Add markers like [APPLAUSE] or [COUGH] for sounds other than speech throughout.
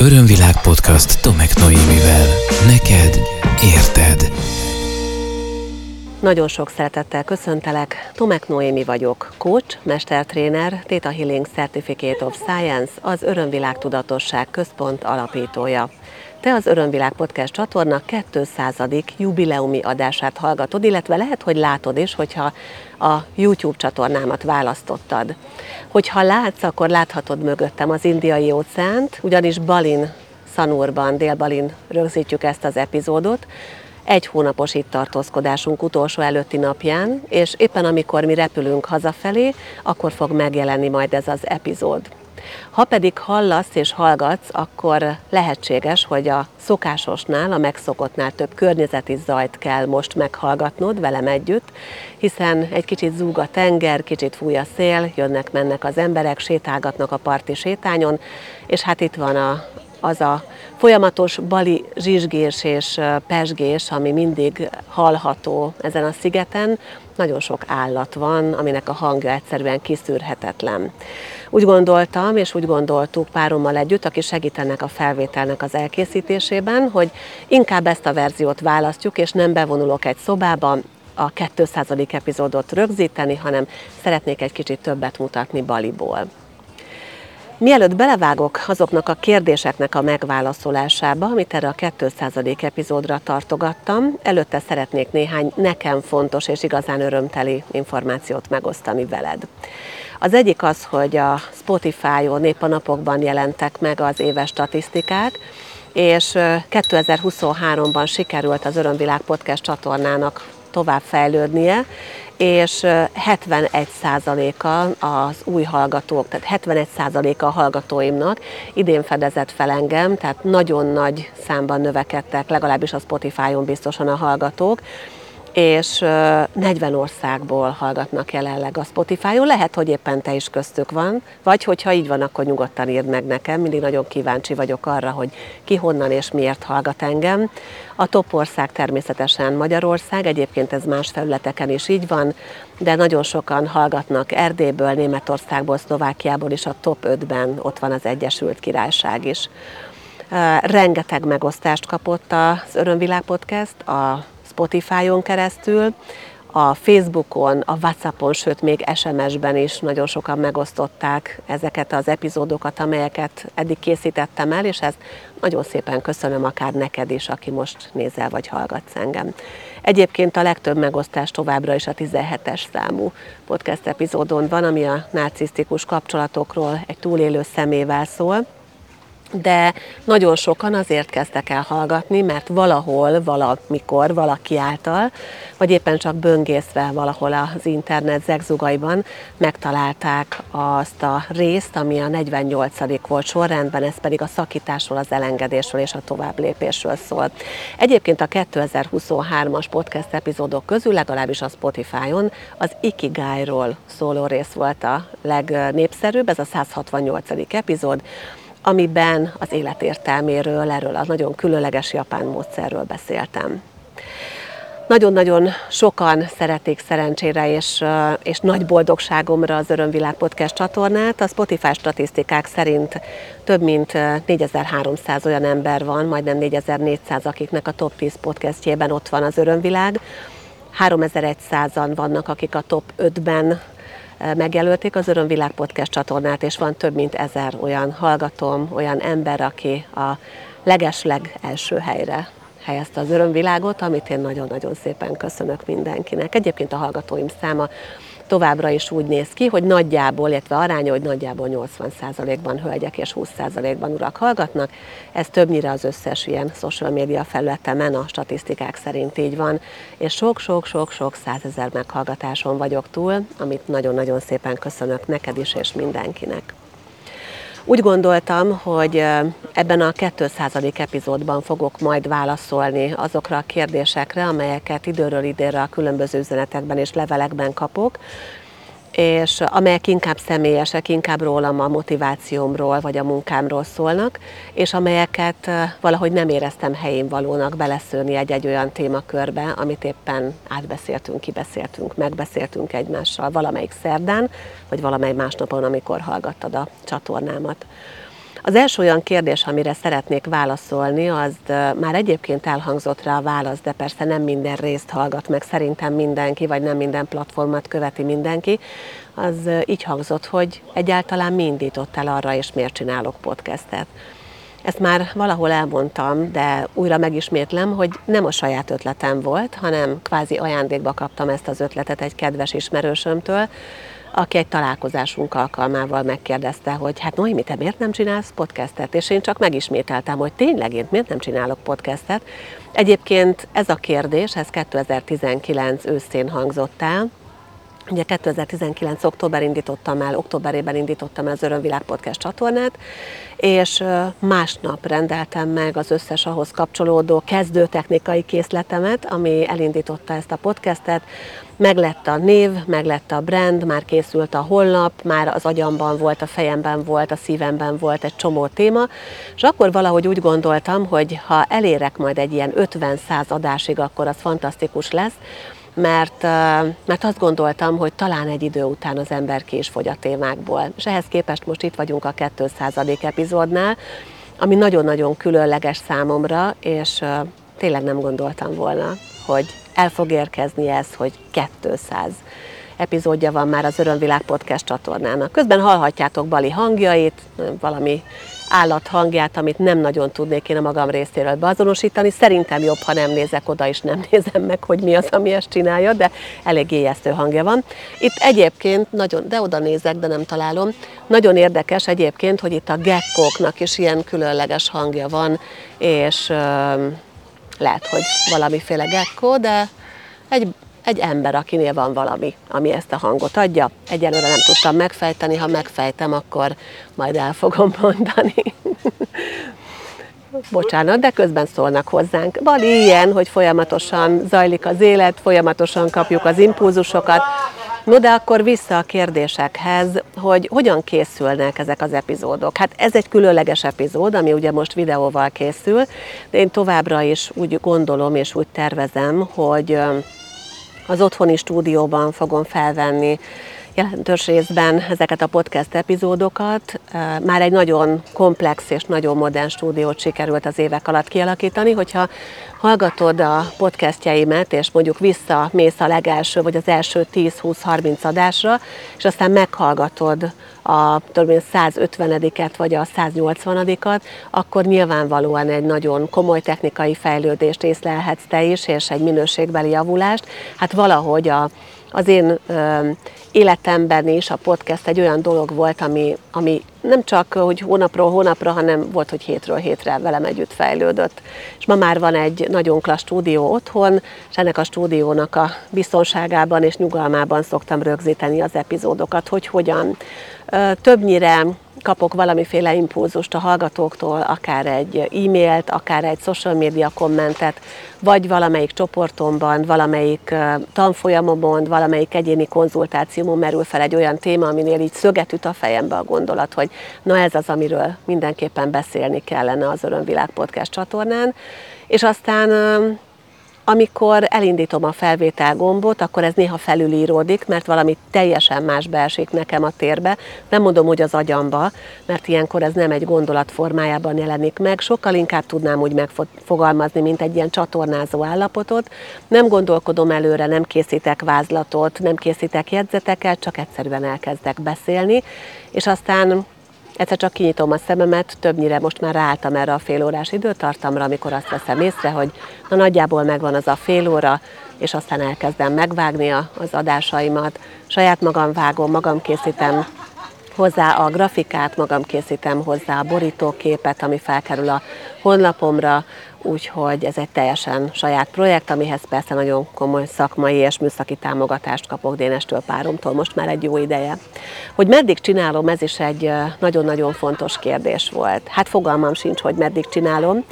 Örömvilág podcast Tomek Noémivel. Neked érted. Nagyon sok szeretettel köszöntelek. Tomek Noémi vagyok, coach, mestertréner, Theta Healing Certificate of Science, az Örömvilág Tudatosság Központ alapítója. Te az Örömvilág Podcast csatorna 200. jubileumi adását hallgatod, illetve lehet, hogy látod is, hogyha a YouTube csatornámat választottad. Hogyha látsz, akkor láthatod mögöttem az indiai óceánt, ugyanis Balin Szanurban, Dél-Balin rögzítjük ezt az epizódot, egy hónapos itt tartózkodásunk utolsó előtti napján, és éppen amikor mi repülünk hazafelé, akkor fog megjelenni majd ez az epizód. Ha pedig hallasz és hallgatsz, akkor lehetséges, hogy a szokásosnál, a megszokottnál több környezeti zajt kell most meghallgatnod velem együtt, hiszen egy kicsit zúg a tenger, kicsit fúj a szél, jönnek-mennek az emberek, sétálgatnak a parti sétányon, és hát itt van a, az a folyamatos bali zsizsgés és pesgés, ami mindig hallható ezen a szigeten. Nagyon sok állat van, aminek a hangja egyszerűen kiszűrhetetlen. Úgy gondoltam, és úgy gondoltuk párommal együtt, aki segítenek a felvételnek az elkészítésében, hogy inkább ezt a verziót választjuk, és nem bevonulok egy szobába, a 200. epizódot rögzíteni, hanem szeretnék egy kicsit többet mutatni Baliból. Mielőtt belevágok azoknak a kérdéseknek a megválaszolásába, amit erre a 200. epizódra tartogattam, előtte szeretnék néhány nekem fontos és igazán örömteli információt megosztani veled. Az egyik az, hogy a Spotify-on épp a napokban jelentek meg az éves statisztikák, és 2023-ban sikerült az Örömvilág Podcast csatornának tovább fejlődnie, és 71%-a az új hallgatók, tehát 71%-a a hallgatóimnak idén fedezett fel engem, tehát nagyon nagy számban növekedtek, legalábbis a Spotify-on biztosan a hallgatók, és 40 országból hallgatnak jelenleg a Spotify-on. Lehet, hogy éppen te is köztük van, vagy hogyha így van, akkor nyugodtan írd meg nekem. Mindig nagyon kíváncsi vagyok arra, hogy ki honnan és miért hallgat engem. A top ország természetesen Magyarország, egyébként ez más felületeken is így van, de nagyon sokan hallgatnak Erdélyből, Németországból, Szlovákiából is a top 5-ben ott van az Egyesült Királyság is. Rengeteg megosztást kapott az Örömvilág Podcast, a Spotify-on keresztül, a Facebookon, a Whatsappon, sőt még SMS-ben is nagyon sokan megosztották ezeket az epizódokat, amelyeket eddig készítettem el, és ezt nagyon szépen köszönöm akár neked is, aki most nézel vagy hallgatsz engem. Egyébként a legtöbb megosztás továbbra is a 17-es számú podcast epizódon van, ami a narcisztikus kapcsolatokról egy túlélő szemével szól de nagyon sokan azért kezdtek el hallgatni, mert valahol, valamikor, valaki által, vagy éppen csak böngészve valahol az internet zegzugaiban megtalálták azt a részt, ami a 48. volt sorrendben, ez pedig a szakításról, az elengedésről és a továbblépésről szól. Egyébként a 2023-as podcast epizódok közül, legalábbis a Spotify-on, az Ikigai-ról szóló rész volt a legnépszerűbb, ez a 168. epizód, amiben az életértelméről, erről a nagyon különleges japán módszerről beszéltem. Nagyon-nagyon sokan szeretik szerencsére és, és nagy boldogságomra az Örömvilág Podcast csatornát. A Spotify statisztikák szerint több mint 4300 olyan ember van, majdnem 4400, akiknek a top 10 podcastjében ott van az Örömvilág. 3100-an vannak, akik a top 5-ben megjelölték az Örömvilág Podcast csatornát, és van több mint ezer olyan hallgatom, olyan ember, aki a legesleg első helyre helyezte az örömvilágot, amit én nagyon-nagyon szépen köszönök mindenkinek. Egyébként a hallgatóim száma továbbra is úgy néz ki, hogy nagyjából, illetve aránya, hogy nagyjából 80%-ban hölgyek és 20%-ban urak hallgatnak. Ez többnyire az összes ilyen social media felületemen a statisztikák szerint így van, és sok-sok-sok-sok százezer meghallgatáson vagyok túl, amit nagyon-nagyon szépen köszönök neked is és mindenkinek. Úgy gondoltam, hogy ebben a 200. epizódban fogok majd válaszolni azokra a kérdésekre, amelyeket időről időre a különböző üzenetekben és levelekben kapok, és amelyek inkább személyesek, inkább rólam, a motivációmról vagy a munkámról szólnak, és amelyeket valahogy nem éreztem helyén valónak beleszőni egy-egy olyan témakörbe, amit éppen átbeszéltünk, kibeszéltünk, megbeszéltünk egymással valamelyik szerdán, vagy valamely másnapon, amikor hallgattad a csatornámat. Az első olyan kérdés, amire szeretnék válaszolni, az már egyébként elhangzott rá a válasz, de persze nem minden részt hallgat meg szerintem mindenki, vagy nem minden platformot követi mindenki. Az így hangzott, hogy egyáltalán mi indított el arra, és miért csinálok podcastet. Ezt már valahol elmondtam, de újra megismétlem, hogy nem a saját ötletem volt, hanem kvázi ajándékba kaptam ezt az ötletet egy kedves ismerősömtől, aki egy találkozásunk alkalmával megkérdezte, hogy hát Noémi, te miért nem csinálsz podcastet? És én csak megismételtem, hogy tényleg én miért nem csinálok podcastet. Egyébként ez a kérdés, ez 2019 őszén hangzott el, Ugye 2019. október indítottam el, októberében indítottam el az Örömvilág Podcast csatornát, és másnap rendeltem meg az összes ahhoz kapcsolódó kezdő technikai készletemet, ami elindította ezt a podcastet. Meg lett a név, meg lett a brand, már készült a honlap, már az agyamban volt, a fejemben volt, a szívemben volt egy csomó téma, és akkor valahogy úgy gondoltam, hogy ha elérek majd egy ilyen 50-100 adásig, akkor az fantasztikus lesz, mert, mert azt gondoltam, hogy talán egy idő után az ember ki is fogy a témákból. És ehhez képest most itt vagyunk a 200. epizódnál, ami nagyon-nagyon különleges számomra, és tényleg nem gondoltam volna, hogy el fog érkezni ez, hogy 200 epizódja van már az Örömvilág Podcast csatornának. Közben hallhatjátok Bali hangjait, valami állat hangját, amit nem nagyon tudnék én a magam részéről beazonosítani. Szerintem jobb, ha nem nézek oda, és nem [LAUGHS] nézem meg, hogy mi az, ami ezt csinálja, de elég éjesztő hangja van. Itt egyébként nagyon, de oda nézek, de nem találom. Nagyon érdekes egyébként, hogy itt a gekkóknak is ilyen különleges hangja van, és ö, lehet, hogy valamiféle gekkó, de egy egy ember, akinél van valami, ami ezt a hangot adja. Egyelőre nem tudtam megfejteni, ha megfejtem, akkor majd el fogom mondani. [LAUGHS] Bocsánat, de közben szólnak hozzánk. Van ilyen, hogy folyamatosan zajlik az élet, folyamatosan kapjuk az impulzusokat. No, de akkor vissza a kérdésekhez, hogy hogyan készülnek ezek az epizódok. Hát ez egy különleges epizód, ami ugye most videóval készül, de én továbbra is úgy gondolom és úgy tervezem, hogy az otthoni stúdióban fogom felvenni jelentős részben ezeket a podcast epizódokat. Már egy nagyon komplex és nagyon modern stúdiót sikerült az évek alatt kialakítani, hogyha hallgatod a podcastjeimet, és mondjuk visszamész a legelső, vagy az első 10-20-30 adásra, és aztán meghallgatod a 150-et vagy a 180-at, akkor nyilvánvalóan egy nagyon komoly technikai fejlődést észlelhetsz te is, és egy minőségbeli javulást. Hát valahogy a, az én életemben is a podcast egy olyan dolog volt, ami, ami nem csak hogy hónapról hónapra, hanem volt, hogy hétről hétre velem együtt fejlődött. És ma már van egy nagyon klassz stúdió otthon, és ennek a stúdiónak a biztonságában és nyugalmában szoktam rögzíteni az epizódokat, hogy hogyan. Többnyire kapok valamiféle impulzust a hallgatóktól, akár egy e-mailt, akár egy social media kommentet, vagy valamelyik csoportomban, valamelyik tanfolyamomon, valamelyik egyéni konzultációmon merül fel egy olyan téma, aminél így szöget üt a fejembe a gondolat, hogy na ez az, amiről mindenképpen beszélni kellene az Örömvilág Podcast csatornán. És aztán amikor elindítom a felvétel gombot, akkor ez néha felülíródik, mert valami teljesen más beesik nekem a térbe. Nem mondom, hogy az agyamba, mert ilyenkor ez nem egy gondolat formájában jelenik meg, sokkal inkább tudnám úgy megfogalmazni, mint egy ilyen csatornázó állapotot. Nem gondolkodom előre, nem készítek vázlatot, nem készítek jegyzeteket, csak egyszerűen elkezdek beszélni, és aztán Egyszer csak kinyitom a szememet, többnyire most már ráálltam erre a fél órás időtartamra, amikor azt veszem észre, hogy na nagyjából megvan az a fél óra, és aztán elkezdem megvágni az adásaimat. Saját magam vágom, magam készítem hozzá a grafikát, magam készítem hozzá a borítóképet, ami felkerül a honlapomra, úgyhogy ez egy teljesen saját projekt, amihez persze nagyon komoly szakmai és műszaki támogatást kapok Dénestől páromtól most már egy jó ideje. Hogy meddig csinálom, ez is egy nagyon-nagyon fontos kérdés volt. Hát fogalmam sincs, hogy meddig csinálom.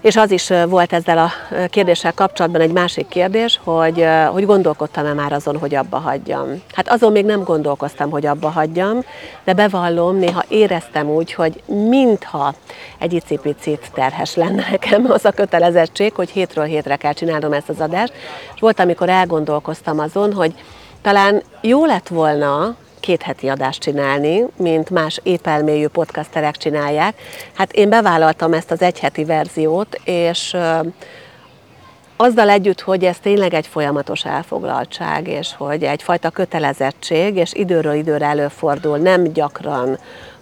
És az is volt ezzel a kérdéssel kapcsolatban egy másik kérdés, hogy, hogy gondolkodtam-e már azon, hogy abba hagyjam. Hát azon még nem gondolkoztam, hogy abba hagyjam, de bevallom, néha éreztem úgy, hogy mintha egy icipicit terhes lenne nekem az a kötelezettség, hogy hétről hétre kell csinálnom ezt az adást. És volt, amikor elgondolkoztam azon, hogy talán jó lett volna két heti adást csinálni, mint más épelmélyű podcasterek csinálják. Hát én bevállaltam ezt az egyheti verziót, és azzal együtt, hogy ez tényleg egy folyamatos elfoglaltság, és hogy egyfajta kötelezettség, és időről időre előfordul, nem gyakran,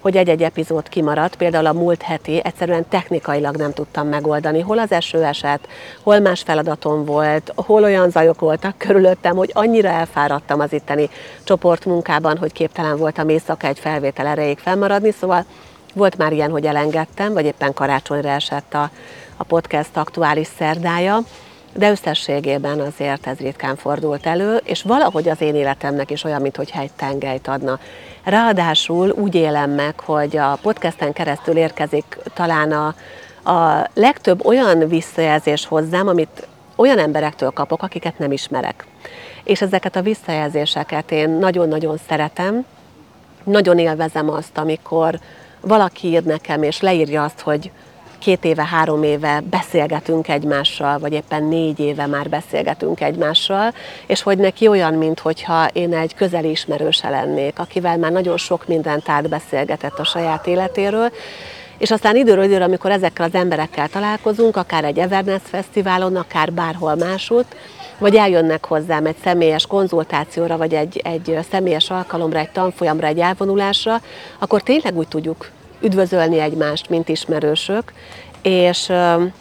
hogy egy-egy epizód kimaradt, például a múlt heti egyszerűen technikailag nem tudtam megoldani, hol az eső esett, hol más feladatom volt, hol olyan zajok voltak körülöttem, hogy annyira elfáradtam az itteni csoportmunkában, hogy képtelen voltam éjszaka egy felvétel erejéig felmaradni, szóval volt már ilyen, hogy elengedtem, vagy éppen karácsonyra esett a, a podcast aktuális szerdája, de összességében azért ez ritkán fordult elő, és valahogy az én életemnek is olyan, mintha egy tengelyt adna. Ráadásul úgy élem meg, hogy a podcasten keresztül érkezik talán a, a legtöbb olyan visszajelzés hozzám, amit olyan emberektől kapok, akiket nem ismerek. És ezeket a visszajelzéseket én nagyon-nagyon szeretem, nagyon élvezem azt, amikor valaki ír nekem, és leírja azt, hogy két éve, három éve beszélgetünk egymással, vagy éppen négy éve már beszélgetünk egymással, és hogy neki olyan, mintha én egy közeli ismerőse lennék, akivel már nagyon sok mindent átbeszélgetett a saját életéről, és aztán időről időre, amikor ezekkel az emberekkel találkozunk, akár egy Everness Fesztiválon, akár bárhol másút, vagy eljönnek hozzám egy személyes konzultációra, vagy egy, egy személyes alkalomra, egy tanfolyamra, egy elvonulásra, akkor tényleg úgy tudjuk üdvözölni egymást, mint ismerősök, és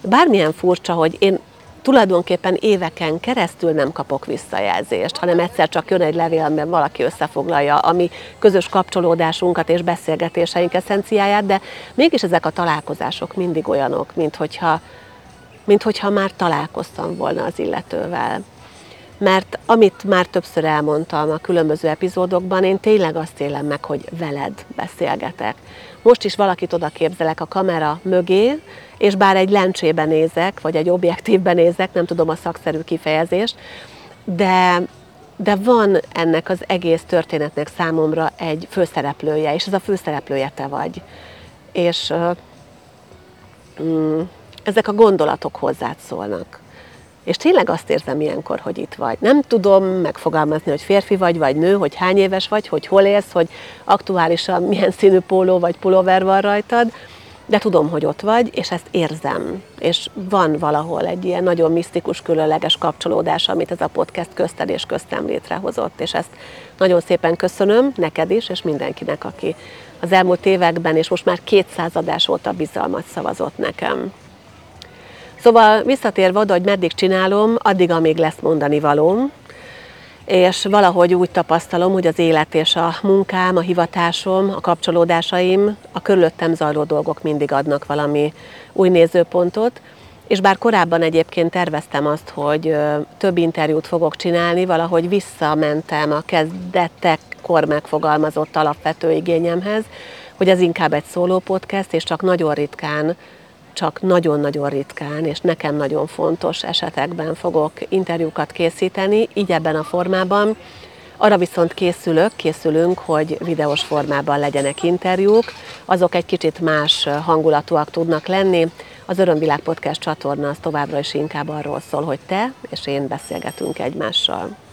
bármilyen furcsa, hogy én tulajdonképpen éveken keresztül nem kapok visszajelzést, hanem egyszer csak jön egy levél, amiben valaki összefoglalja a mi közös kapcsolódásunkat és beszélgetéseink eszenciáját, de mégis ezek a találkozások mindig olyanok, mint hogyha, mint hogyha már találkoztam volna az illetővel mert amit már többször elmondtam a különböző epizódokban, én tényleg azt élem meg, hogy veled beszélgetek. Most is valakit oda képzelek a kamera mögé, és bár egy lencsében nézek, vagy egy objektívben nézek, nem tudom a szakszerű kifejezést, de, de van ennek az egész történetnek számomra egy főszereplője, és ez a főszereplője te vagy. És uh, ezek a gondolatok hozzád szólnak. És tényleg azt érzem ilyenkor, hogy itt vagy. Nem tudom megfogalmazni, hogy férfi vagy, vagy nő, hogy hány éves vagy, hogy hol élsz, hogy aktuálisan milyen színű póló vagy pulóver van rajtad, de tudom, hogy ott vagy, és ezt érzem. És van valahol egy ilyen nagyon misztikus, különleges kapcsolódás, amit ez a podcast közted és köztem létrehozott. És ezt nagyon szépen köszönöm neked is, és mindenkinek, aki az elmúlt években, és most már 200 adás óta bizalmat szavazott nekem. Szóval visszatérve oda, hogy meddig csinálom, addig, amíg lesz mondani valóm, és valahogy úgy tapasztalom, hogy az élet és a munkám, a hivatásom, a kapcsolódásaim, a körülöttem zajló dolgok mindig adnak valami új nézőpontot, és bár korábban egyébként terveztem azt, hogy több interjút fogok csinálni, valahogy visszamentem a kezdetekkor megfogalmazott alapvető igényemhez, hogy ez inkább egy szóló podcast, és csak nagyon ritkán csak nagyon-nagyon ritkán, és nekem nagyon fontos esetekben fogok interjúkat készíteni, így ebben a formában. Arra viszont készülök, készülünk, hogy videós formában legyenek interjúk, azok egy kicsit más hangulatúak tudnak lenni. Az Örömvilág Podcast csatorna az továbbra is inkább arról szól, hogy te és én beszélgetünk egymással.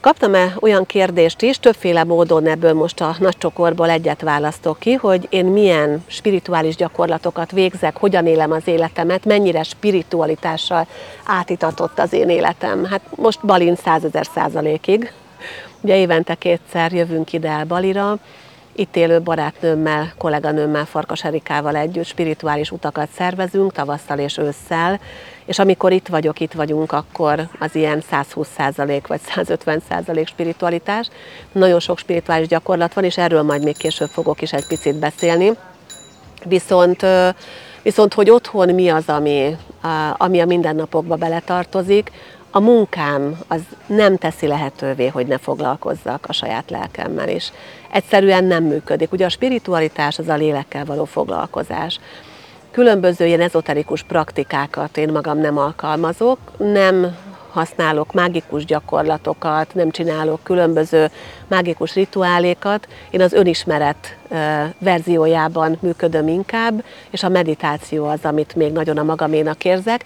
Kaptam-e olyan kérdést is, többféle módon ebből most a nagy csokorból egyet választok ki, hogy én milyen spirituális gyakorlatokat végzek, hogyan élem az életemet, mennyire spiritualitással átitatott az én életem. Hát most Balin százezer százalékig. Ugye évente kétszer jövünk ide el Balira, itt élő barátnőmmel, kolléganőmmel, Farkas Erikával együtt spirituális utakat szervezünk tavasszal és ősszel, és amikor itt vagyok, itt vagyunk, akkor az ilyen 120% vagy 150% spiritualitás. Nagyon sok spirituális gyakorlat van, és erről majd még később fogok is egy picit beszélni. Viszont, viszont hogy otthon mi az, ami, ami a mindennapokba beletartozik, a munkám az nem teszi lehetővé, hogy ne foglalkozzak a saját lelkemmel is. Egyszerűen nem működik. Ugye a spiritualitás az a lélekkel való foglalkozás. Különböző ilyen ezoterikus praktikákat én magam nem alkalmazok, nem használok mágikus gyakorlatokat, nem csinálok különböző mágikus rituálékat. Én az önismeret verziójában működöm inkább, és a meditáció az, amit még nagyon a magaménak érzek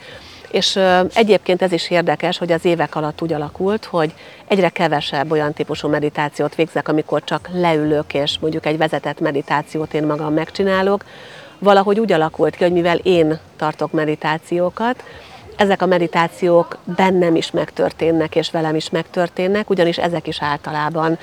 És egyébként ez is érdekes, hogy az évek alatt úgy alakult, hogy egyre kevesebb olyan típusú meditációt végzek, amikor csak leülök, és mondjuk egy vezetett meditációt én magam megcsinálok. Valahogy úgy alakult ki, hogy mivel én tartok meditációkat, ezek a meditációk bennem is megtörténnek, és velem is megtörténnek, ugyanis ezek is általában,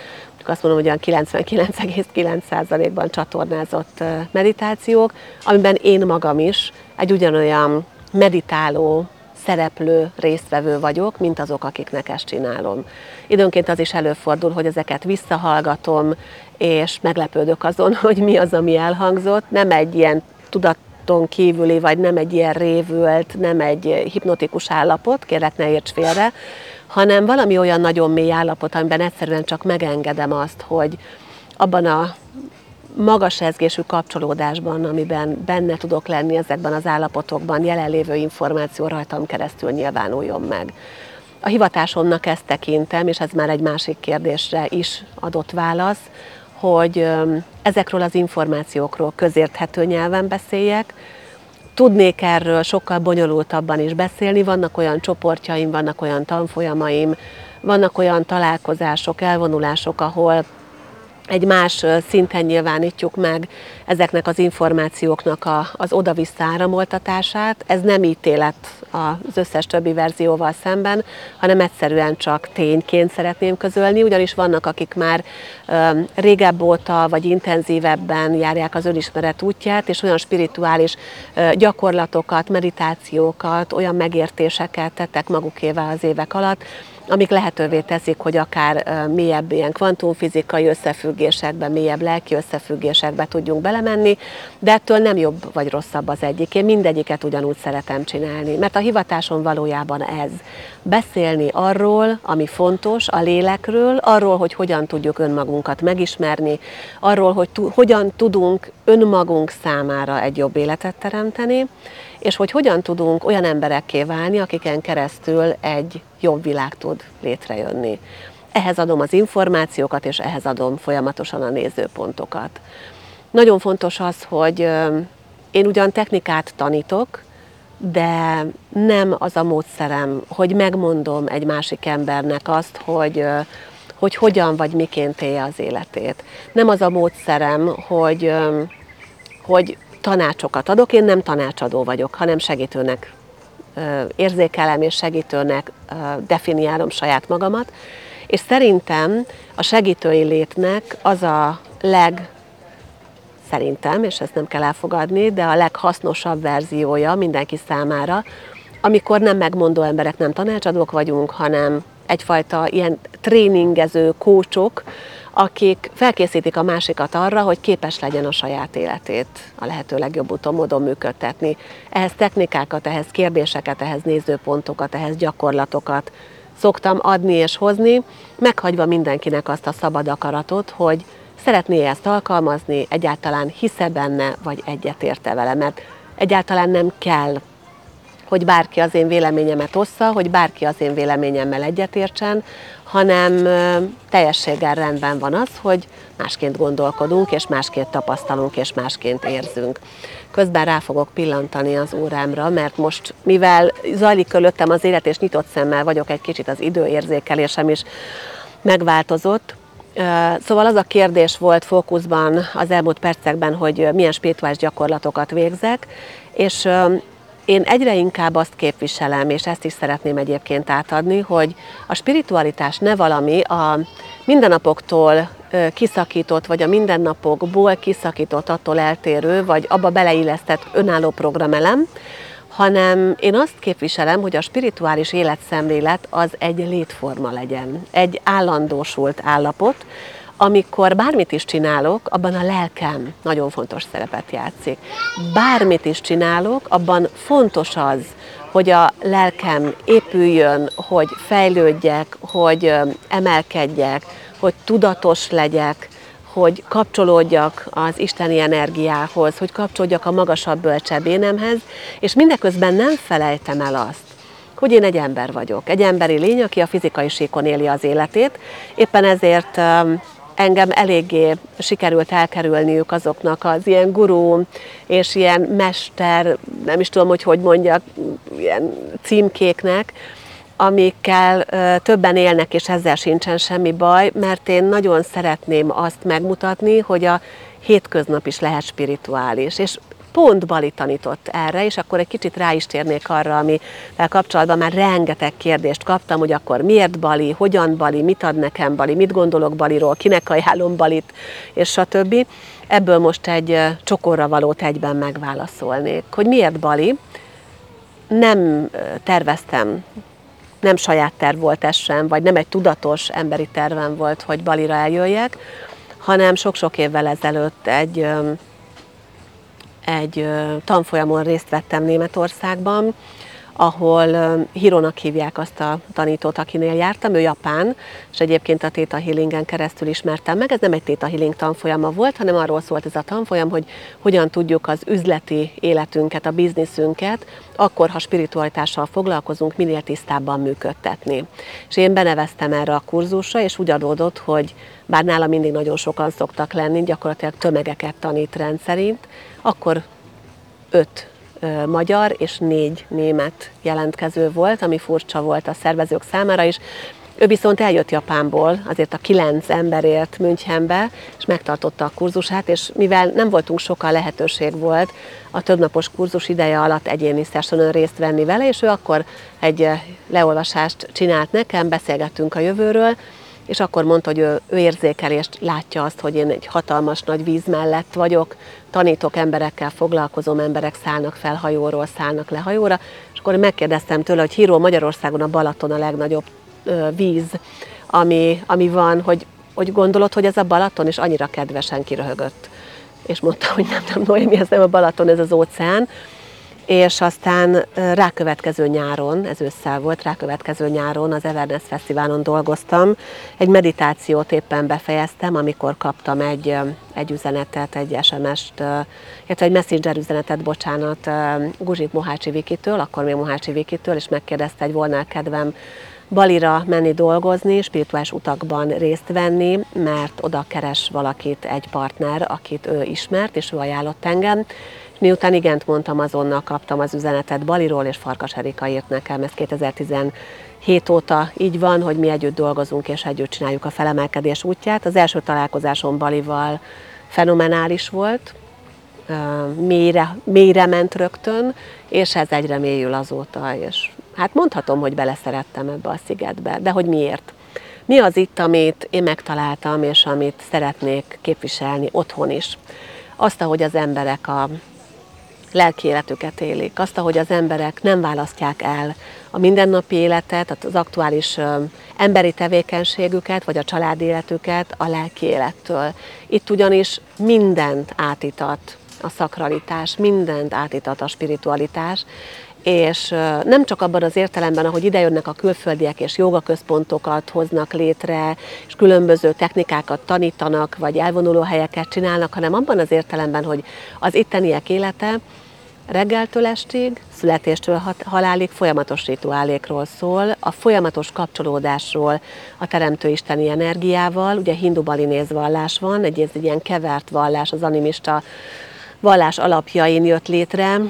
azt mondom, hogy olyan 99,9%-ban csatornázott meditációk, amiben én magam is egy ugyanolyan meditáló, szereplő, résztvevő vagyok, mint azok, akiknek ezt csinálom. Időnként az is előfordul, hogy ezeket visszahallgatom, és meglepődök azon, [LAUGHS] hogy mi az, ami elhangzott. Nem egy ilyen tudat tudaton kívüli, vagy nem egy ilyen révült, nem egy hipnotikus állapot, kérlek ne érts félre, hanem valami olyan nagyon mély állapot, amiben egyszerűen csak megengedem azt, hogy abban a magas ezgésű kapcsolódásban, amiben benne tudok lenni ezekben az állapotokban, jelenlévő információ rajtam keresztül nyilvánuljon meg. A hivatásomnak ezt tekintem, és ez már egy másik kérdésre is adott válasz, hogy ezekről az információkról közérthető nyelven beszéljek, tudnék erről sokkal bonyolultabban is beszélni, vannak olyan csoportjaim, vannak olyan tanfolyamaim, vannak olyan találkozások, elvonulások, ahol egy más szinten nyilvánítjuk meg ezeknek az információknak a, az oda-vissza áramoltatását. Ez nem ítélet az összes többi verzióval szemben, hanem egyszerűen csak tényként szeretném közölni, ugyanis vannak, akik már régebb óta vagy intenzívebben járják az önismeret útját, és olyan spirituális gyakorlatokat, meditációkat, olyan megértéseket tettek magukével az évek alatt, amik lehetővé teszik, hogy akár mélyebb ilyen kvantumfizikai összefüggésekbe, mélyebb lelki összefüggésekbe tudjunk belemenni, de ettől nem jobb vagy rosszabb az egyik. Én mindegyiket ugyanúgy szeretem csinálni, mert a hivatáson valójában ez. Beszélni arról, ami fontos, a lélekről, arról, hogy hogyan tudjuk önmagunkat megismerni, arról, hogy tu- hogyan tudunk önmagunk számára egy jobb életet teremteni, és hogy hogyan tudunk olyan emberekké válni, akiken keresztül egy jobb világ tud létrejönni. Ehhez adom az információkat, és ehhez adom folyamatosan a nézőpontokat. Nagyon fontos az, hogy én ugyan technikát tanítok, de nem az a módszerem, hogy megmondom egy másik embernek azt, hogy, hogy hogyan vagy miként élje az életét. Nem az a módszerem, hogy, hogy tanácsokat adok, én nem tanácsadó vagyok, hanem segítőnek érzékelem és segítőnek definiálom saját magamat, és szerintem a segítői létnek az a leg szerintem, és ezt nem kell elfogadni, de a leghasznosabb verziója mindenki számára, amikor nem megmondó emberek, nem tanácsadók vagyunk, hanem egyfajta ilyen tréningező kócsok, akik felkészítik a másikat arra, hogy képes legyen a saját életét a lehető legjobb úton, módon működtetni. Ehhez technikákat, ehhez kérdéseket, ehhez nézőpontokat, ehhez gyakorlatokat szoktam adni és hozni, meghagyva mindenkinek azt a szabad akaratot, hogy szeretné ezt alkalmazni, egyáltalán hisze benne, vagy egyetérte vele, mert egyáltalán nem kell hogy bárki az én véleményemet ossza, hogy bárki az én véleményemmel egyetértsen, hanem teljességgel rendben van az, hogy másként gondolkodunk, és másként tapasztalunk, és másként érzünk. Közben rá fogok pillantani az órámra, mert most, mivel zajlik körülöttem az élet, és nyitott szemmel vagyok, egy kicsit az időérzékelésem is megváltozott, Szóval az a kérdés volt fókuszban az elmúlt percekben, hogy milyen spirituális gyakorlatokat végzek, és én egyre inkább azt képviselem, és ezt is szeretném egyébként átadni, hogy a spiritualitás ne valami a mindennapoktól kiszakított, vagy a mindennapokból kiszakított, attól eltérő, vagy abba beleillesztett önálló programelem, hanem én azt képviselem, hogy a spirituális életszemlélet az egy létforma legyen, egy állandósult állapot, amikor bármit is csinálok, abban a lelkem nagyon fontos szerepet játszik. Bármit is csinálok, abban fontos az, hogy a lelkem épüljön, hogy fejlődjek, hogy emelkedjek, hogy tudatos legyek, hogy kapcsolódjak az isteni energiához, hogy kapcsolódjak a magasabb bölcsebb énemhez, és mindeközben nem felejtem el azt, hogy én egy ember vagyok, egy emberi lény, aki a fizikai síkon éli az életét. Éppen ezért engem eléggé sikerült elkerülniük azoknak az ilyen gurú és ilyen mester, nem is tudom, hogy hogy mondjak, ilyen címkéknek, amikkel többen élnek, és ezzel sincsen semmi baj, mert én nagyon szeretném azt megmutatni, hogy a hétköznap is lehet spirituális. És pont Bali tanított erre, és akkor egy kicsit rá is térnék arra, amivel kapcsolatban már rengeteg kérdést kaptam, hogy akkor miért Bali, hogyan Bali, mit ad nekem Bali, mit gondolok Baliról, kinek ajánlom Balit, és stb. Ebből most egy csokorra valót egyben megválaszolnék. Hogy miért Bali? Nem terveztem nem saját terv volt ez sem, vagy nem egy tudatos emberi tervem volt, hogy Balira eljöjjek, hanem sok-sok évvel ezelőtt egy, egy tanfolyamon részt vettem Németországban, ahol Hironak hívják azt a tanítót, akinél jártam, ő japán, és egyébként a Theta Healingen keresztül ismertem meg. Ez nem egy Theta Healing tanfolyama volt, hanem arról szólt ez a tanfolyam, hogy hogyan tudjuk az üzleti életünket, a bizniszünket, akkor, ha spiritualitással foglalkozunk, minél tisztábban működtetni. És én beneveztem erre a kurzusra, és úgy adódott, hogy bár nála mindig nagyon sokan szoktak lenni, gyakorlatilag tömegeket tanít rendszerint, akkor öt magyar és négy német jelentkező volt, ami furcsa volt a szervezők számára is. Ő viszont eljött Japánból, azért a kilenc emberért Münchenbe, és megtartotta a kurzusát, és mivel nem voltunk sokkal lehetőség volt a többnapos kurzus ideje alatt egyéni sessionon részt venni vele, és ő akkor egy leolvasást csinált nekem, beszélgettünk a jövőről, és akkor mondta, hogy ő, ő érzékelést látja azt, hogy én egy hatalmas nagy víz mellett vagyok, tanítok emberekkel, foglalkozom, emberek szállnak fel hajóról, szállnak le hajóra, és akkor megkérdeztem tőle, hogy híró Magyarországon a Balaton a legnagyobb ö, víz, ami, ami van, hogy, hogy gondolod, hogy ez a Balaton, és annyira kedvesen kiröhögött. És mondta, hogy nem, nem, Noémi, ez nem a Balaton, ez az óceán és aztán rákövetkező nyáron, ez ősszel volt, rákövetkező nyáron az Everness Fesztiválon dolgoztam. Egy meditációt éppen befejeztem, amikor kaptam egy, egy üzenetet, egy SMS-t, illetve egy messenger üzenetet, bocsánat, Guzsik Mohácsi Vikitől, akkor még Mohácsi Vikitől, és megkérdezte, hogy volna kedvem Balira menni dolgozni, spirituális utakban részt venni, mert oda keres valakit egy partner, akit ő ismert, és ő ajánlott engem, Miután igent mondtam, azonnal kaptam az üzenetet Baliról, és Farkas Erika írt nekem, ez 2017 óta így van, hogy mi együtt dolgozunk, és együtt csináljuk a felemelkedés útját. Az első találkozásom Balival fenomenális volt, mélyre, mélyre ment rögtön, és ez egyre mélyül azóta, és hát mondhatom, hogy beleszerettem ebbe a szigetbe, de hogy miért? Mi az itt, amit én megtaláltam, és amit szeretnék képviselni otthon is? Azt, ahogy az emberek a lelki életüket élik, azt, ahogy az emberek nem választják el a mindennapi életet, az aktuális emberi tevékenységüket, vagy a családi életüket a lelki élettől. Itt ugyanis mindent átítat a szakralitás, mindent átítat a spiritualitás, és nem csak abban az értelemben, ahogy idejönnek a külföldiek és jogaközpontokat hoznak létre, és különböző technikákat tanítanak, vagy elvonuló helyeket csinálnak, hanem abban az értelemben, hogy az itteniek élete reggeltől estig, születéstől halálig folyamatos rituálékról szól, a folyamatos kapcsolódásról a teremtő isteni energiával, ugye hindu balinéz vallás van, egy, egy ilyen kevert vallás, az animista vallás alapjain jött létre,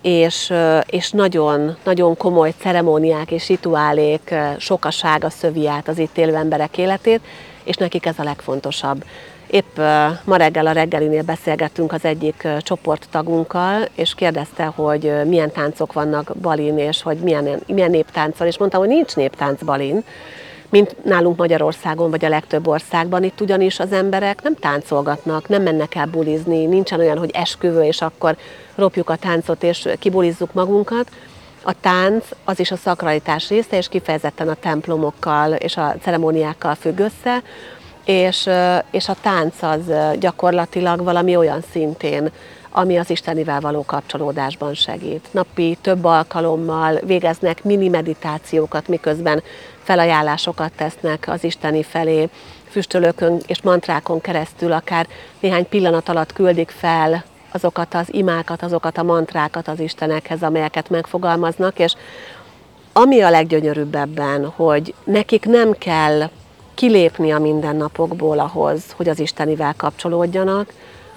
és, és nagyon, nagyon komoly ceremóniák és rituálék sokasága szövi át az itt élő emberek életét, és nekik ez a legfontosabb. Épp ma reggel a reggelinél beszélgettünk az egyik csoporttagunkkal, és kérdezte, hogy milyen táncok vannak Balin, és hogy milyen, milyen néptáncol, és mondtam, hogy nincs néptánc Balin, mint nálunk Magyarországon, vagy a legtöbb országban. Itt ugyanis az emberek nem táncolgatnak, nem mennek el bulizni, nincsen olyan, hogy esküvő, és akkor ropjuk a táncot, és kibulizzuk magunkat. A tánc az is a szakralitás része, és kifejezetten a templomokkal és a ceremóniákkal függ össze, és, és a tánc az gyakorlatilag valami olyan szintén, ami az Istenivel való kapcsolódásban segít. Napi több alkalommal végeznek mini meditációkat, miközben felajánlásokat tesznek az Isteni felé, füstölőkön és mantrákon keresztül, akár néhány pillanat alatt küldik fel azokat az imákat, azokat a mantrákat az Istenekhez, amelyeket megfogalmaznak, és ami a leggyönyörűbb ebben, hogy nekik nem kell kilépni a mindennapokból ahhoz, hogy az Istenivel kapcsolódjanak,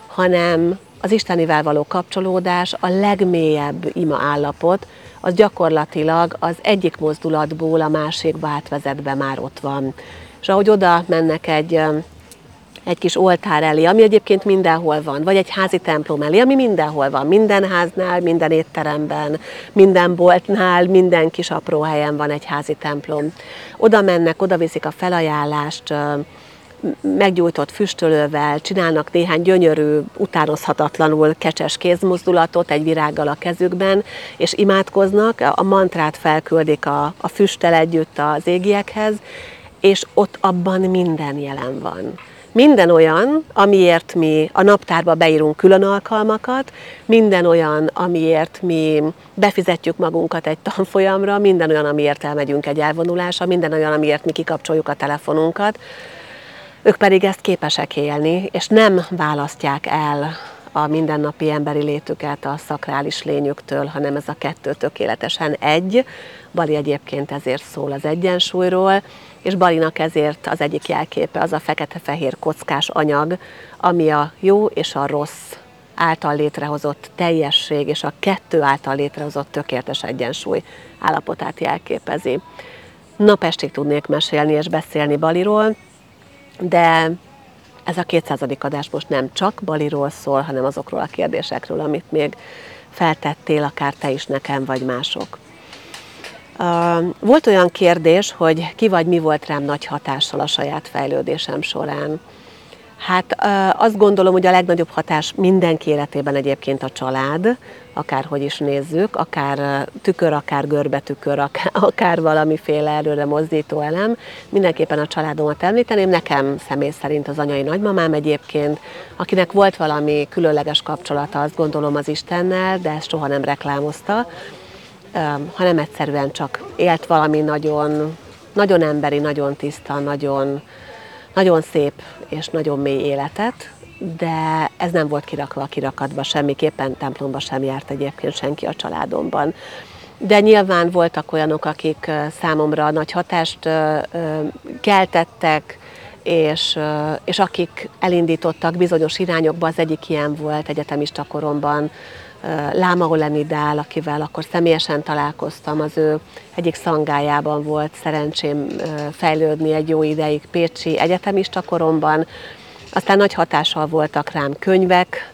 hanem az Istenivel való kapcsolódás, a legmélyebb ima állapot, az gyakorlatilag az egyik mozdulatból a másikba átvezet be már ott van. És ahogy oda mennek egy egy kis oltár elé, ami egyébként mindenhol van, vagy egy házi templom elé, ami mindenhol van, minden háznál, minden étteremben, minden boltnál, minden kis apró helyen van egy házi templom. Oda mennek, oda viszik a felajánlást, meggyújtott füstölővel, csinálnak néhány gyönyörű, utánozhatatlanul kecses kézmozdulatot egy virággal a kezükben, és imádkoznak, a mantrát felküldik a, a füsttel együtt az égiekhez, és ott abban minden jelen van. Minden olyan, amiért mi a naptárba beírunk külön alkalmakat, minden olyan, amiért mi befizetjük magunkat egy tanfolyamra, minden olyan, amiért elmegyünk egy elvonulásra, minden olyan, amiért mi kikapcsoljuk a telefonunkat, ők pedig ezt képesek élni, és nem választják el a mindennapi emberi létüket a szakrális lényüktől, hanem ez a kettő tökéletesen egy. Bali egyébként ezért szól az egyensúlyról, és Balinak ezért az egyik jelképe az a fekete-fehér kockás anyag, ami a jó és a rossz által létrehozott teljesség és a kettő által létrehozott tökéletes egyensúly állapotát jelképezi. Napestig tudnék mesélni és beszélni Baliról, de ez a 200. adás most nem csak Baliról szól, hanem azokról a kérdésekről, amit még feltettél, akár te is nekem, vagy mások. Volt olyan kérdés, hogy ki vagy mi volt rám nagy hatással a saját fejlődésem során. Hát azt gondolom, hogy a legnagyobb hatás mindenki életében egyébként a család, akárhogy is nézzük, akár tükör, akár görbetükör, akár, [LAUGHS] akár valamiféle előre mozdító elem. Mindenképpen a családomat említeném, nekem személy szerint az anyai nagymamám egyébként, akinek volt valami különleges kapcsolata, azt gondolom az Istennel, de ezt soha nem reklámozta, hanem egyszerűen csak élt valami nagyon, nagyon emberi, nagyon tiszta, nagyon, nagyon szép és nagyon mély életet, de ez nem volt kirakva a kirakatba semmiképpen, templomba sem járt egyébként senki a családomban. De nyilván voltak olyanok, akik számomra nagy hatást keltettek, és, és akik elindítottak bizonyos irányokba, az egyik ilyen volt egyetemista koromban, Láma Olenidál, akivel akkor személyesen találkoztam, az ő egyik szangájában volt szerencsém fejlődni egy jó ideig Pécsi egyetemista koromban, aztán nagy hatással voltak rám könyvek,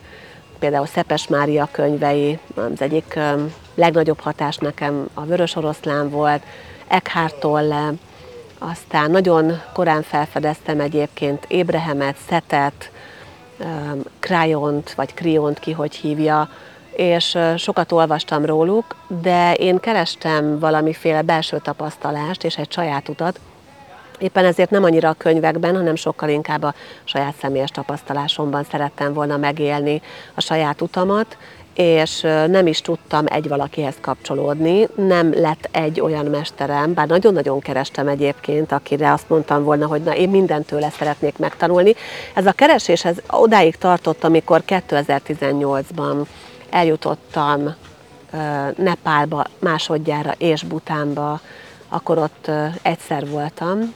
például Szepes Mária könyvei, az egyik legnagyobb hatás nekem a Vörös Oroszlán volt, Eckhart Tolle, aztán nagyon korán felfedeztem egyébként Ébrehemet, Szetet, Krajont, vagy Kriont, ki hogy hívja, és sokat olvastam róluk, de én kerestem valamiféle belső tapasztalást és egy saját utat, Éppen ezért nem annyira a könyvekben, hanem sokkal inkább a saját személyes tapasztalásomban szerettem volna megélni a saját utamat, és nem is tudtam egy valakihez kapcsolódni, nem lett egy olyan mesterem, bár nagyon-nagyon kerestem egyébként, akire azt mondtam volna, hogy na én mindentől szeretnék megtanulni. Ez a keresés ez odáig tartott, amikor 2018-ban eljutottam Nepálba másodjára és Butánba, akkor ott egyszer voltam,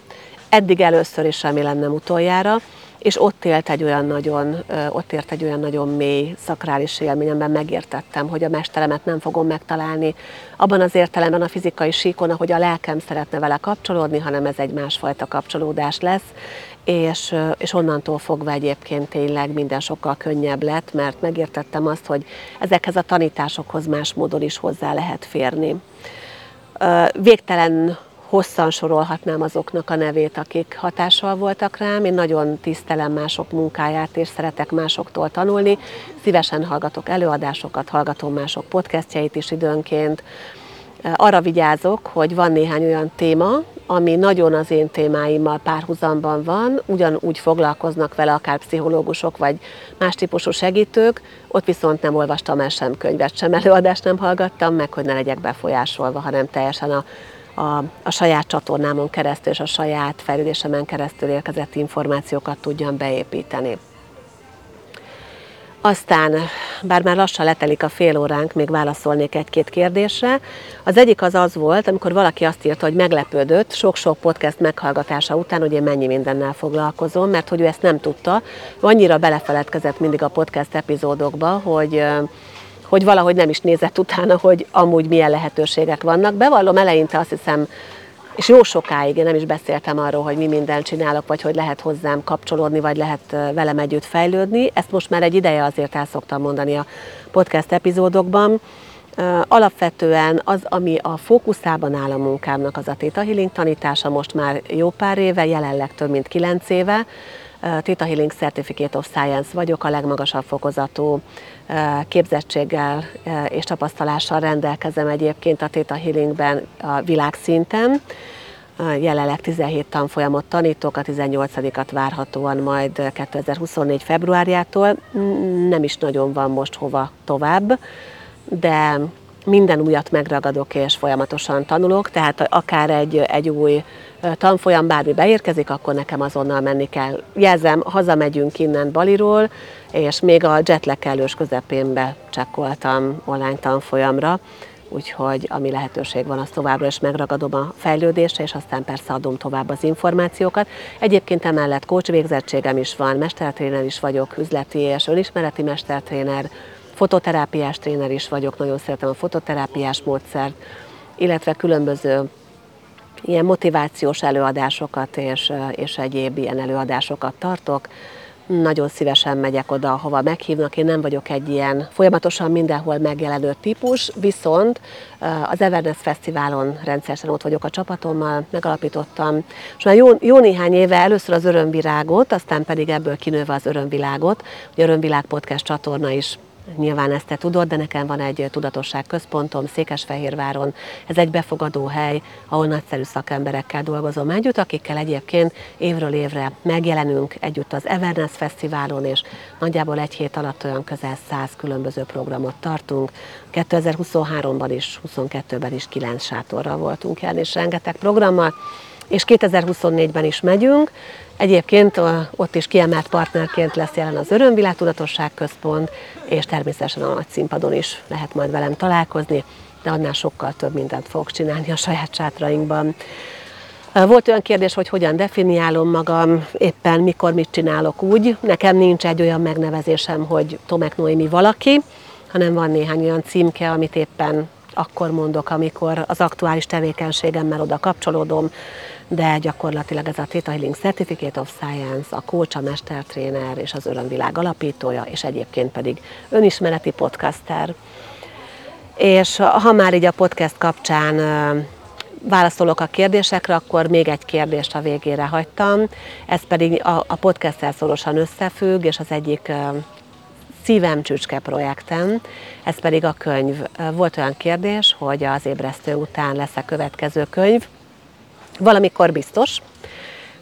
eddig először is remélem nem utoljára, és ott élt egy olyan nagyon, ott ért egy olyan nagyon mély szakrális élményemben megértettem, hogy a mesteremet nem fogom megtalálni abban az értelemben a fizikai síkon, ahogy a lelkem szeretne vele kapcsolódni, hanem ez egy másfajta kapcsolódás lesz, és, és onnantól fogva egyébként tényleg minden sokkal könnyebb lett, mert megértettem azt, hogy ezekhez a tanításokhoz más módon is hozzá lehet férni. Végtelen hosszan sorolhatnám azoknak a nevét, akik hatással voltak rám. Én nagyon tisztelem mások munkáját, és szeretek másoktól tanulni. Szívesen hallgatok előadásokat, hallgatom mások podcastjait is időnként. Arra vigyázok, hogy van néhány olyan téma, ami nagyon az én témáimmal párhuzamban van, ugyanúgy foglalkoznak vele akár pszichológusok vagy más típusú segítők, ott viszont nem olvastam el sem könyvet, sem előadást nem hallgattam, meg hogy ne legyek befolyásolva, hanem teljesen a a, a saját csatornámon keresztül és a saját fejlődésemen keresztül érkezett információkat tudjam beépíteni. Aztán, bár már lassan letelik a fél óránk, még válaszolnék egy-két kérdésre. Az egyik az az volt, amikor valaki azt írta, hogy meglepődött sok-sok podcast meghallgatása után, hogy én mennyi mindennel foglalkozom, mert hogy ő ezt nem tudta. Annyira belefeledkezett mindig a podcast epizódokba, hogy hogy valahogy nem is nézett utána, hogy amúgy milyen lehetőségek vannak. Bevallom eleinte azt hiszem, és jó sokáig én nem is beszéltem arról, hogy mi mindent csinálok, vagy hogy lehet hozzám kapcsolódni, vagy lehet velem együtt fejlődni. Ezt most már egy ideje azért el szoktam mondani a podcast epizódokban. Alapvetően az, ami a fókuszában áll a munkámnak, az a Theta Healing tanítása most már jó pár éve, jelenleg több mint kilenc éve. Theta Healing Certificate of Science vagyok, a legmagasabb fokozatú képzettséggel és tapasztalással rendelkezem egyébként a Theta Healingben a világszinten. Jelenleg 17 tanfolyamot tanítok, a 18-at várhatóan majd 2024. februárjától. Nem is nagyon van most hova tovább, de minden újat megragadok és folyamatosan tanulok, tehát akár egy, egy új tanfolyam bármi beérkezik, akkor nekem azonnal menni kell. Jelzem, hazamegyünk innen Baliról, és még a jetlag kellős közepén becsekkoltam online tanfolyamra, úgyhogy ami lehetőség van, az továbbra is megragadom a fejlődésre, és aztán persze adom tovább az információkat. Egyébként emellett coach végzettségem is van, mestertréner is vagyok, üzleti és önismereti mestertréner, fototerápiás tréner is vagyok, nagyon szeretem a fototerápiás módszert, illetve különböző ilyen motivációs előadásokat és, és egyéb ilyen előadásokat tartok. Nagyon szívesen megyek oda, hova meghívnak. Én nem vagyok egy ilyen folyamatosan mindenhol megjelenő típus, viszont az Everness Fesztiválon rendszeresen ott vagyok a csapatommal, megalapítottam. És már jó, jó néhány éve először az Örömvirágot, aztán pedig ebből kinőve az Örömvilágot. Ugye Örömvilág podcast csatorna is Nyilván ezt te tudod, de nekem van egy tudatosság központom Székesfehérváron. Ez egy befogadó hely, ahol nagyszerű szakemberekkel dolgozom együtt, akikkel egyébként évről évre megjelenünk együtt az Everness Fesztiválon, és nagyjából egy hét alatt olyan közel száz különböző programot tartunk. 2023-ban is, 22-ben is kilenc sátorral voltunk jelen, és rengeteg programmal, és 2024-ben is megyünk, Egyébként ott is kiemelt partnerként lesz jelen az Örömvilág Tudatosság Központ, és természetesen a nagy színpadon is lehet majd velem találkozni, de annál sokkal több mindent fogok csinálni a saját sátrainkban. Volt olyan kérdés, hogy hogyan definiálom magam, éppen mikor mit csinálok úgy. Nekem nincs egy olyan megnevezésem, hogy Tomek Noémi valaki, hanem van néhány olyan címke, amit éppen akkor mondok, amikor az aktuális tevékenységemmel oda kapcsolódom, de gyakorlatilag ez a Theta Healing Certificate of Science, a coach, a mestertréner és az Örömvilág alapítója, és egyébként pedig önismereti podcaster. És ha már így a podcast kapcsán válaszolok a kérdésekre, akkor még egy kérdést a végére hagytam. Ez pedig a, a podcast szorosan összefügg, és az egyik szívem csücske projektem, ez pedig a könyv. Volt olyan kérdés, hogy az ébresztő után lesz a következő könyv. Valamikor biztos,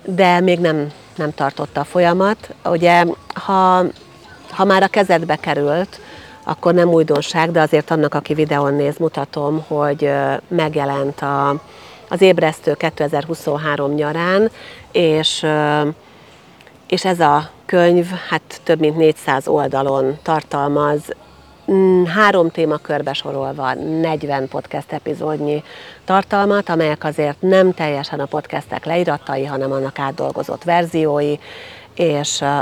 de még nem, nem tartotta a folyamat. Ugye, ha, ha már a kezedbe került, akkor nem újdonság, de azért annak, aki videón néz, mutatom, hogy megjelent a, az ébresztő 2023 nyarán, és, és ez a könyv hát több mint 400 oldalon tartalmaz három témakörbe sorolva 40 podcast epizódnyi tartalmat, amelyek azért nem teljesen a podcastek leiratai, hanem annak átdolgozott verziói, és a,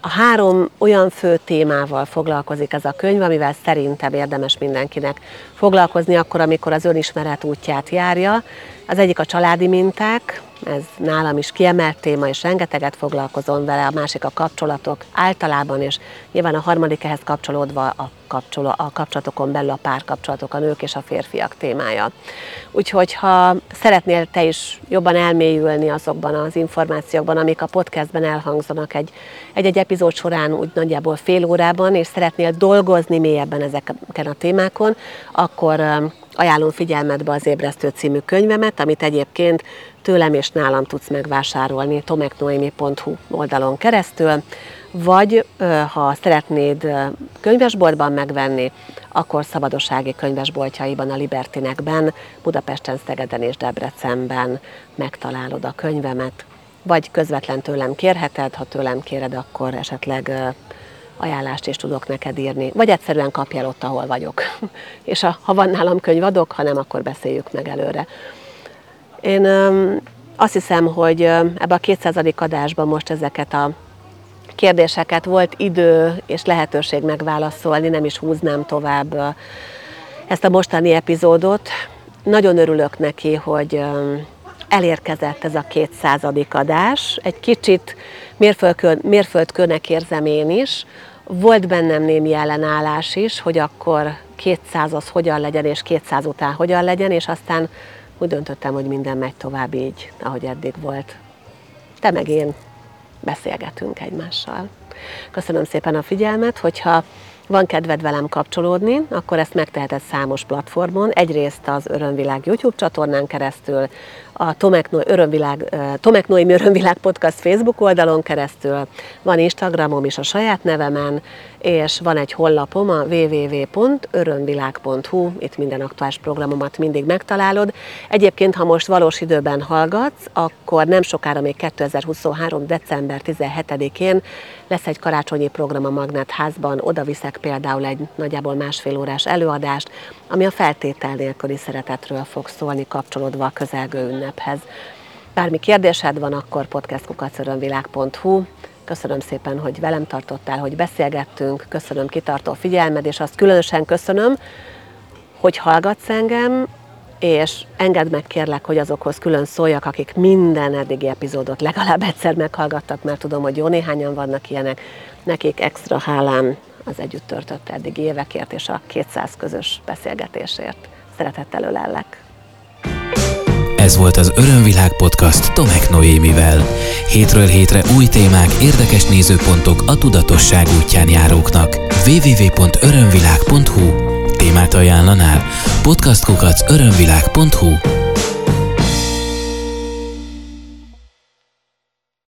a három olyan fő témával foglalkozik ez a könyv, amivel szerintem érdemes mindenkinek foglalkozni akkor, amikor az önismeret útját járja. Az egyik a családi minták, ez nálam is kiemelt téma, és rengeteget foglalkozom vele, a másik a kapcsolatok általában, és nyilván a harmadik ehhez kapcsolódva a, kapcsoló, a kapcsolatokon belül a párkapcsolatok, a nők és a férfiak témája. Úgyhogy ha szeretnél te is jobban elmélyülni azokban az információkban, amik a podcastben elhangzanak egy, egy-egy epizód során úgy nagyjából fél órában, és szeretnél dolgozni mélyebben ezeken a témákon, akkor ajánlom figyelmetbe az Ébresztő című könyvemet, amit egyébként tőlem és nálam tudsz megvásárolni tomeknoemi.hu oldalon keresztül, vagy ha szeretnéd könyvesboltban megvenni, akkor szabadossági könyvesboltjaiban, a Libertinekben, Budapesten, Szegeden és Debrecenben megtalálod a könyvemet, vagy közvetlen tőlem kérheted, ha tőlem kéred, akkor esetleg ajánlást is tudok neked írni. Vagy egyszerűen kapj el ott, ahol vagyok. [LAUGHS] És ha, ha van nálam könyv, adok, ha nem, akkor beszéljük meg előre. Én azt hiszem, hogy ebbe a 200. adásban most ezeket a kérdéseket volt idő és lehetőség megválaszolni, nem is húznám tovább ezt a mostani epizódot. Nagyon örülök neki, hogy elérkezett ez a 200. adás. Egy kicsit mérföldkön, mérföldkőnek érzem én is. Volt bennem némi ellenállás is, hogy akkor 200 az hogyan legyen, és 200 után hogyan legyen, és aztán úgy döntöttem, hogy minden megy tovább így, ahogy eddig volt. Te meg én beszélgetünk egymással. Köszönöm szépen a figyelmet, hogyha van kedved velem kapcsolódni, akkor ezt megteheted számos platformon. Egyrészt az Örömvilág YouTube csatornán keresztül, a Tomek, no- Örömvilág, Tomek Noémi Örömvilág Podcast Facebook oldalon keresztül, van Instagramom is a saját nevemen, és van egy hollapom, a www.örömvilág.hu, itt minden aktuális programomat mindig megtalálod. Egyébként, ha most valós időben hallgatsz, akkor nem sokára még 2023. december 17-én lesz egy karácsonyi program a Magnet házban, oda viszek például egy nagyjából másfél órás előadást, ami a feltétel nélküli szeretetről fog szólni kapcsolódva a közelgő ünnephez. Bármi kérdésed van, akkor podcastkukacörömvilág.hu. Köszönöm szépen, hogy velem tartottál, hogy beszélgettünk, köszönöm kitartó figyelmed, és azt különösen köszönöm, hogy hallgatsz engem, és engedd meg kérlek, hogy azokhoz külön szóljak, akik minden eddigi epizódot legalább egyszer meghallgattak, mert tudom, hogy jó néhányan vannak ilyenek, nekik extra hálám az együtt törtött eddigi évekért és a 200 közös beszélgetésért. Szeretettel ölellek! Ez volt az Örömvilág podcast Tomek Noémivel. Hétről hétre új témák, érdekes nézőpontok a tudatosság útján járóknak. www.örömvilág.hu Témát ajánlanál? Podcastkukac örömvilág.hu